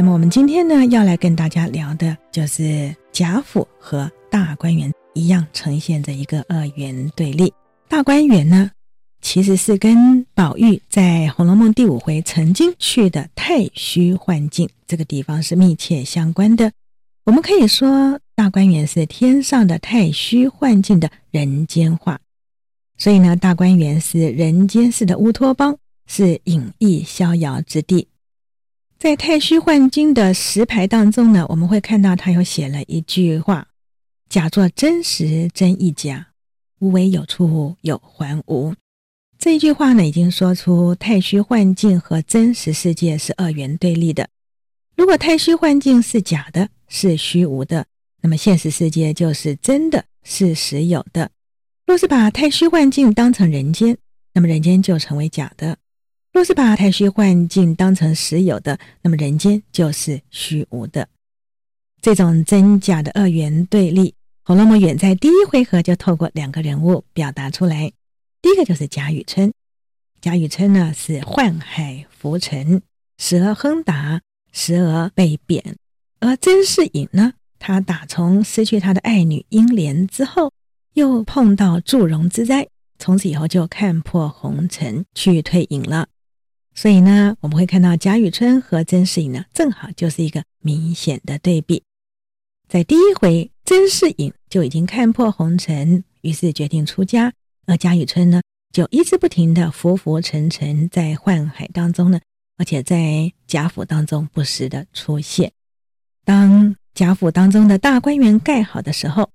那么我们今天呢，要来跟大家聊的就是贾府和大观园一样，呈现着一个二元对立。大观园呢，其实是跟宝玉在《红楼梦》第五回曾经去的太虚幻境这个地方是密切相关的。我们可以说，大观园是天上的太虚幻境的人间化，所以呢，大观园是人间世的乌托邦，是隐逸逍遥之地。在太虚幻境的石牌当中呢，我们会看到他有写了一句话：“假作真实真亦假，无为有处有还无。”这一句话呢，已经说出太虚幻境和真实世界是二元对立的。如果太虚幻境是假的，是虚无的，那么现实世界就是真的，是实有的。若是把太虚幻境当成人间，那么人间就成为假的。若是把太虚幻境当成实有的，那么人间就是虚无的。这种真假的二元对立，《红楼梦》远在第一回合就透过两个人物表达出来。第一个就是贾雨村，贾雨村呢是宦海浮沉，时而亨达，时而被贬；而甄士隐呢，他打从失去他的爱女英莲之后，又碰到祝融之灾，从此以后就看破红尘，去退隐了。所以呢，我们会看到贾雨村和甄士隐呢，正好就是一个明显的对比。在第一回，甄士隐就已经看破红尘，于是决定出家；而贾雨村呢，就一直不停地浮浮沉沉在宦海当中呢，而且在贾府当中不时地出现。当贾府当中的大观园盖好的时候，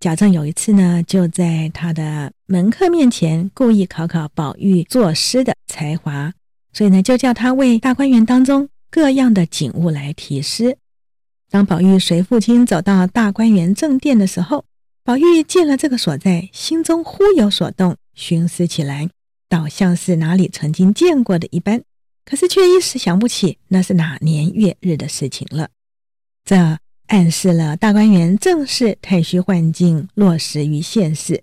贾政有一次呢，就在他的门客面前故意考考宝玉作诗的才华。所以呢，就叫他为大观园当中各样的景物来题诗。当宝玉随父亲走到大观园正殿的时候，宝玉见了这个所在，心中忽有所动，寻思起来，倒像是哪里曾经见过的一般，可是却一时想不起那是哪年月日的事情了。这暗示了大观园正是太虚幻境落实于现世，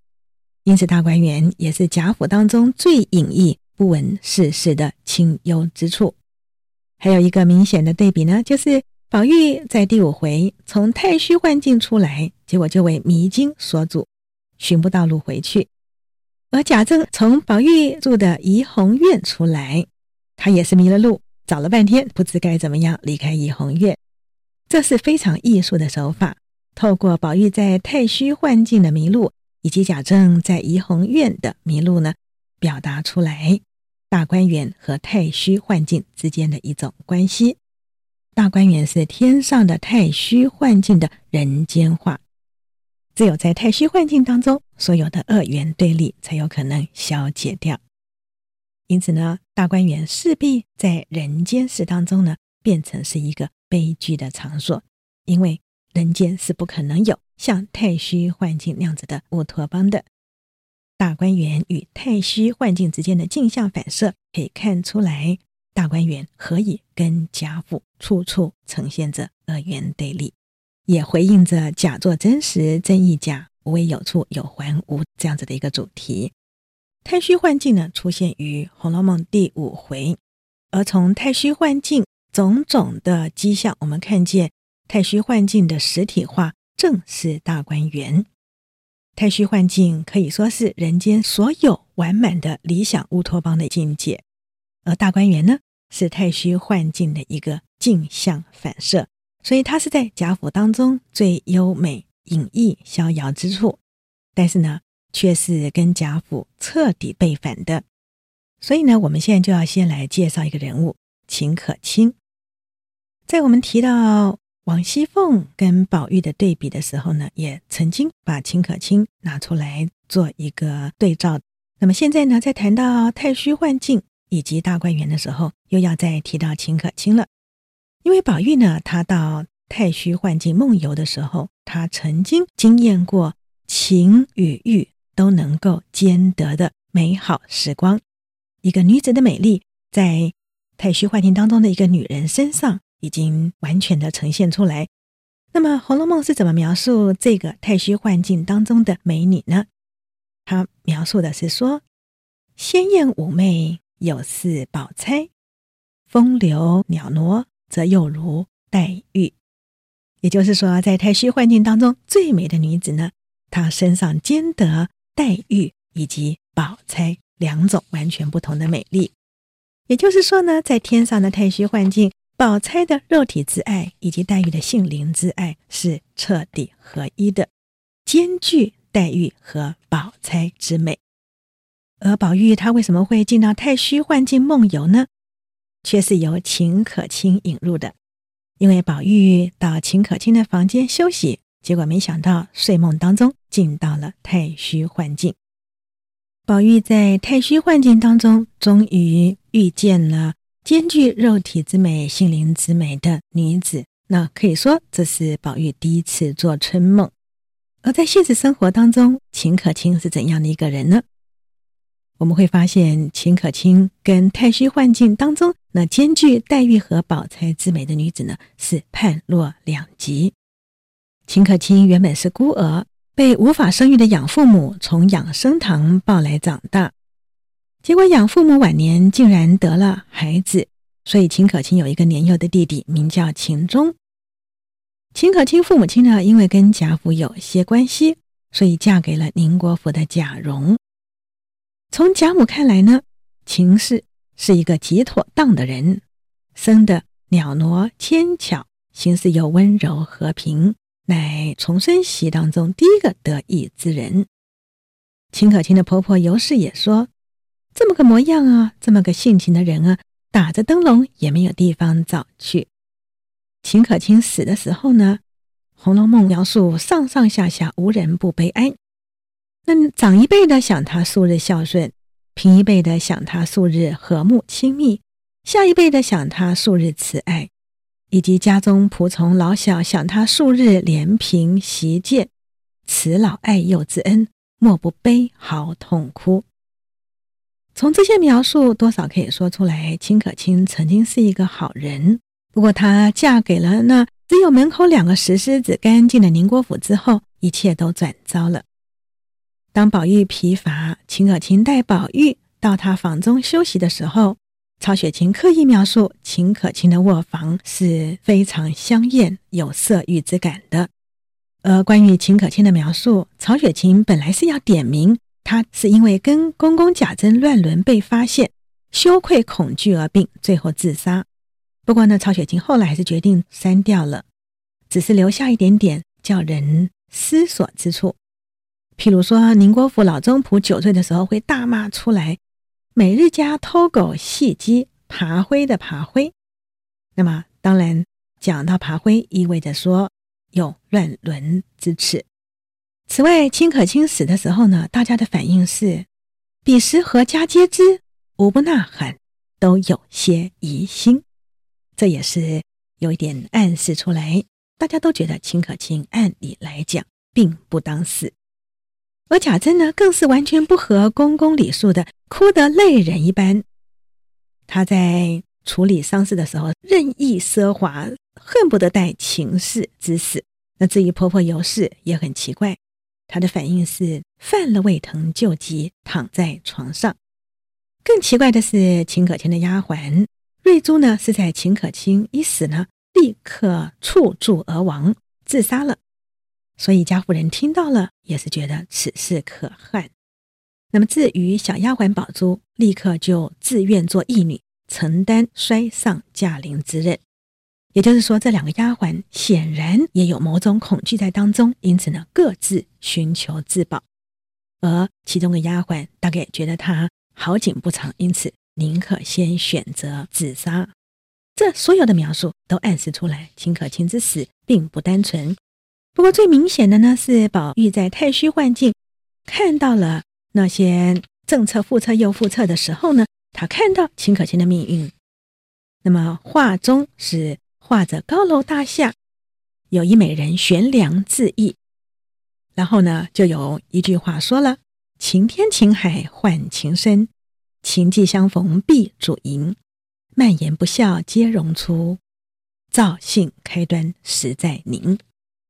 因此大观园也是贾府当中最隐逸。不闻世事的清幽之处，还有一个明显的对比呢，就是宝玉在第五回从太虚幻境出来，结果就为迷津所阻，寻不到路回去；而贾政从宝玉住的怡红院出来，他也是迷了路，找了半天，不知该怎么样离开怡红院。这是非常艺术的手法，透过宝玉在太虚幻境的迷路，以及贾政在怡红院的迷路呢，表达出来大观园和太虚幻境之间的一种关系。大观园是天上的太虚幻境的人间化，只有在太虚幻境当中，所有的二元对立才有可能消解掉。因此呢，大观园势必在人间世当中呢，变成是一个悲剧的场所，因为人间是不可能有像太虚幻境那样子的乌托邦的。大观园与太虚幻境之间的镜像反射，可以看出来，大观园何以跟贾府处处呈现着二元对立，也回应着“假作真实真亦假，无为有处有还无”这样子的一个主题。太虚幻境呢，出现于《红楼梦》第五回，而从太虚幻境种种的迹象，我们看见太虚幻境的实体化，正是大观园。太虚幻境可以说是人间所有完满的理想乌托邦的境界，而大观园呢，是太虚幻境的一个镜像反射，所以它是在贾府当中最优美、隐逸、逍遥之处，但是呢，却是跟贾府彻底背反的。所以呢，我们现在就要先来介绍一个人物秦可卿，在我们提到。王熙凤跟宝玉的对比的时候呢，也曾经把秦可卿拿出来做一个对照。那么现在呢，在谈到太虚幻境以及大观园的时候，又要再提到秦可卿了。因为宝玉呢，他到太虚幻境梦游的时候，他曾经经验过情与欲都能够兼得的美好时光。一个女子的美丽，在太虚幻境当中的一个女人身上。已经完全的呈现出来。那么《红楼梦》是怎么描述这个太虚幻境当中的美女呢？它描述的是说：鲜艳妩媚，有似宝钗；风流袅娜，则又如黛玉。也就是说，在太虚幻境当中，最美的女子呢，她身上兼得黛玉以及宝钗两种完全不同的美丽。也就是说呢，在天上的太虚幻境，宝钗的肉体之爱以及黛玉的性灵之爱是彻底合一的，兼具黛玉和宝钗之美。而宝玉他为什么会进到太虚幻境梦游呢？却是由秦可卿引入的。因为宝玉到秦可卿的房间休息，结果没想到睡梦当中进到了太虚幻境。宝玉在太虚幻境当中，终于遇见了兼具肉体之美、心灵之美的女子。那可以说，这是宝玉第一次做春梦。而在现实生活当中，秦可卿是怎样的一个人呢？我们会发现，秦可卿跟太虚幻境当中那兼具黛玉和宝钗之美的女子呢，是判若两极。秦可卿原本是孤儿，被无法生育的养父母从养生堂抱来长大。结果养父母晚年竟然得了孩子，所以秦可卿有一个年幼的弟弟，名叫秦钟。秦可卿父母亲呢，因为跟贾府有些关系，所以嫁给了宁国府的贾蓉。从贾母看来呢，秦氏是一个极妥当的人，生得袅娜纤巧，行事又温柔和平，乃重孙媳当中第一个得意之人。秦可卿的婆婆尤氏也说：“这么个模样啊，这么个性情的人啊，打着灯笼也没有地方找去。”秦可卿死的时候呢，《红楼梦》描述上上下下无人不悲哀。那长一辈的想他素日孝顺，平一辈的想他素日和睦亲密，下一辈的想他素日慈爱，以及家中仆从老小想他素日怜贫惜贱，慈老爱幼之恩，莫不悲嚎痛哭。从这些描述，多少可以说出来，秦可卿曾经是一个好人。不过，她嫁给了那只有门口两个石狮子干净的宁国府之后，一切都转糟了。当宝玉疲乏，秦可卿带宝玉到他房中休息的时候，曹雪芹刻意描述秦可卿的卧房是非常香艳、有色欲之感的。而关于秦可卿的描述，曹雪芹本来是要点名，他是因为跟公公贾珍乱伦被发现，羞愧恐惧而病，最后自杀。不过呢，曹雪芹后来还是决定删掉了，只是留下一点点叫人思索之处。譬如说，宁国府老中仆酒醉的时候会大骂出来：“每日家偷狗戏鸡，爬灰的爬灰。”那么，当然讲到爬灰，意味着说有乱伦之耻。此外，秦可卿死的时候呢，大家的反应是：彼时何家皆知，无不呐喊，都有些疑心。这也是有一点暗示出来，大家都觉得秦可卿按理来讲并不当死。而贾珍呢，更是完全不合公公礼数的，哭得泪人一般。他在处理丧事的时候，任意奢华，恨不得带秦氏之死。那至于婆婆尤氏也很奇怪，她的反应是犯了胃疼救急，躺在床上。更奇怪的是，秦可卿的丫鬟瑞珠呢，是在秦可卿一死呢，立刻触柱而亡，自杀了。所以贾夫人听到了，也是觉得此事可恨。那么至于小丫鬟宝珠，立刻就自愿做义女，承担摔上驾临之任。也就是说，这两个丫鬟显然也有某种恐惧在当中，因此呢，各自寻求自保。而其中的丫鬟大概觉得她好景不长，因此宁可先选择自杀。这所有的描述都暗示出来，秦可卿之死并不单纯。不过最明显的呢，是宝玉在太虚幻境看到了那些正侧、副侧、又副侧的时候呢，他看到秦可卿的命运。那么画中是画着高楼大厦，有一美人悬梁自缢，然后呢，就有一句话说了：“晴天晴海换情深，情既相逢必主淫，蔓延不肖皆容出，造性开端实在宁。”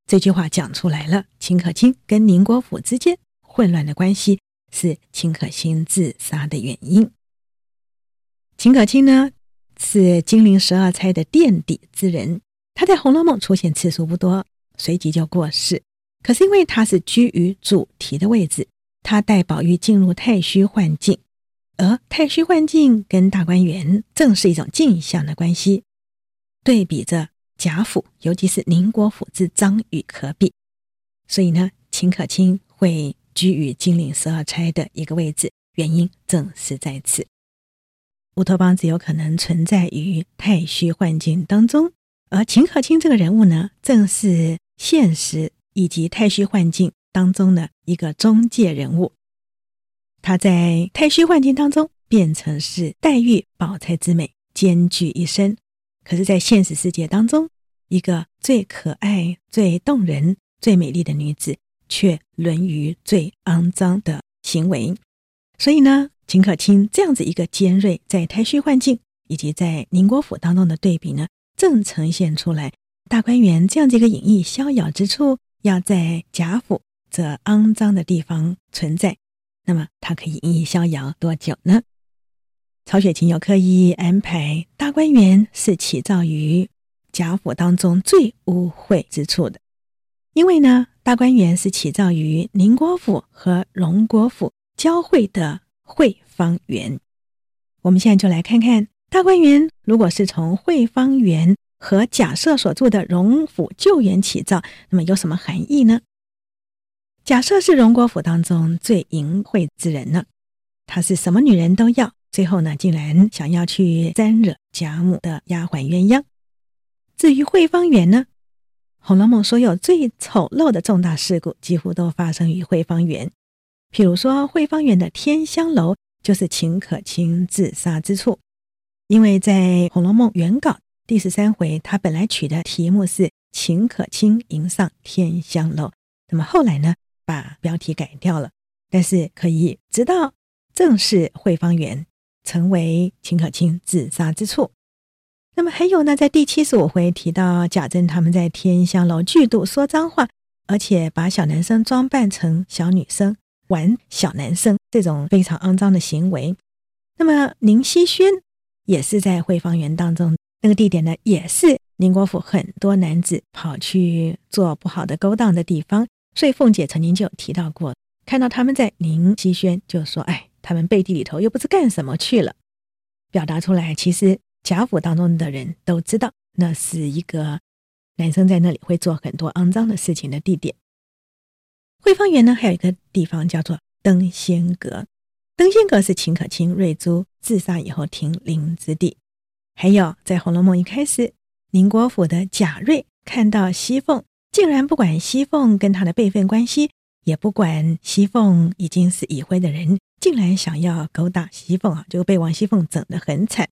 这句话讲出来了，秦可卿跟宁国府之间混乱的关系是秦可卿自杀的原因。秦可卿呢，是金陵十二钗的垫底之人，他在《红楼梦》出现次数不多，随即就过世。可是因为他是居于主题的位置，他带宝玉进入太虚幻境，而太虚幻境跟大观园正是一种镜像的关系，对比着贾府，尤其是宁国府之张与可比。所以呢，秦可卿会居于金陵十二钗的一个位置，原因正是在此。乌托邦只有可能存在于太虚幻境当中，而秦可卿这个人物呢，正是现实以及太虚幻境当中的一个中介人物。他在太虚幻境当中变成是黛玉、宝钗之美兼具一身，可是，在现实世界当中，一个最可爱、最动人、最美丽的女子，却沦于最肮脏的行为。所以呢，秦可卿这样子一个尖锐，在太虚幻境以及在宁国府当中的对比呢，正呈现出来大观园这样子一个隐逸逍遥之处，要在贾府这肮脏的地方存在，那么它可以隐逸逍遥多久呢？曹雪芹有刻意安排大观园是起造于贾府当中最污秽之处的，因为呢，大观园是起造于宁国府和荣国府交汇的。惠芳园，我们现在就来看看大观园。如果是从惠芳园和贾赦所著的《荣府旧园》起造，那么有什么含义呢？贾赦是荣国府当中最淫秽之人呢，他是什么女人都要，最后呢，竟然想要去沾惹贾母的丫鬟鸳鸯。至于惠芳园呢，《红楼梦》所有最丑陋的重大事故，几乎都发生于惠芳园。譬如说，惠芳园的天香楼就是秦可卿自杀之处，因为在《红楼梦》原稿第十三回，他本来取的题目是“秦可卿迎上天香楼”，那么后来呢，把标题改掉了。但是可以知道，正是惠芳园成为秦可卿自杀之处。那么还有呢，在第七十五回提到贾政他们在天香楼剧度说脏话，而且把小男生装扮成小女生。玩小男生这种非常肮脏的行为，那么宁熙轩也是在惠芳园当中，那个地点呢，也是宁国府很多男子跑去做不好的勾当的地方。所以凤姐曾经就提到过，看到他们在宁熙轩，就说：“哎，他们背地里头又不知干什么去了。”表达出来，其实贾府当中的人都知道，那是一个男生在那里会做很多肮脏的事情的地点。惠芳园呢，还有一个地方叫做登仙阁。登仙阁是秦可卿、瑞珠自杀以后停灵之地。还有，在《红楼梦》一开始，宁国府的贾瑞看到西凤，竟然不管西凤跟他的辈分关系，也不管西凤已经是已婚的人，竟然想要勾搭西凤啊，就被王熙凤整得很惨。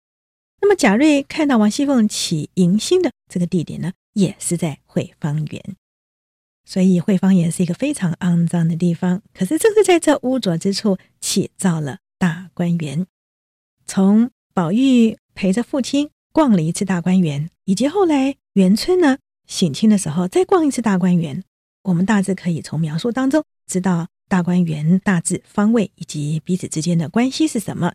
那么贾瑞看到王熙凤起淫心的这个地点呢，也是在惠芳园。所以惠芳园是一个非常肮脏的地方，可是正是在这污浊之处起造了大观园。从宝玉陪着父亲逛了一次大观园，以及后来元春呢省亲的时候再逛一次大观园，我们大致可以从描述当中知道大观园大致方位以及彼此之间的关系是什么。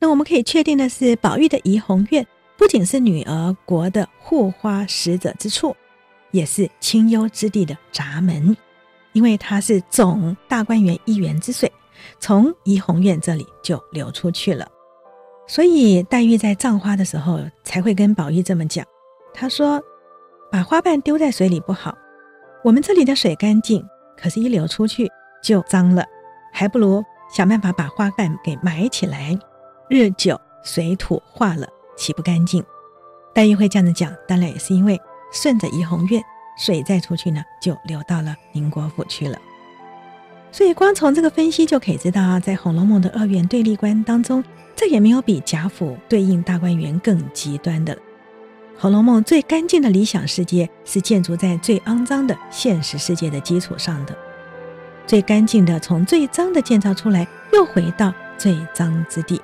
那我们可以确定的是，宝玉的怡红院不仅是女儿国的护花使者之处。也是清幽之地的闸门，因为它是总大观园一园之水，从怡红院这里就流出去了。所以黛玉在葬花的时候才会跟宝玉这么讲。她说：“把花瓣丢在水里不好，我们这里的水干净，可是一流出去就脏了，还不如想办法把花瓣给埋起来，日久水土化了，岂不干净？”黛玉会这样子讲，当然也是因为。顺着怡红院水再出去呢，就流到了宁国府去了。所以光从这个分析就可以知道，在《红楼梦》的二元对立观当中，这也没有比贾府对应大观园更极端的。《红楼梦》最干净的理想世界是建筑在最肮脏的现实世界的基础上的，最干净的从最脏的建造出来，又回到最脏之地。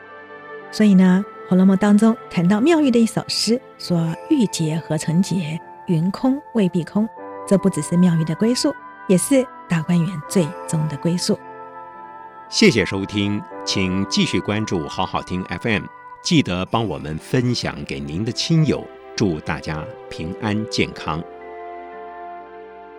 所以呢，《红楼梦》当中谈到妙玉的一首诗，说“玉洁何曾洁”。云空未必空，这不只是妙玉的归宿，也是大观园最终的归宿。谢谢收听，请继续关注好好听 FM，记得帮我们分享给您的亲友。祝大家平安健康。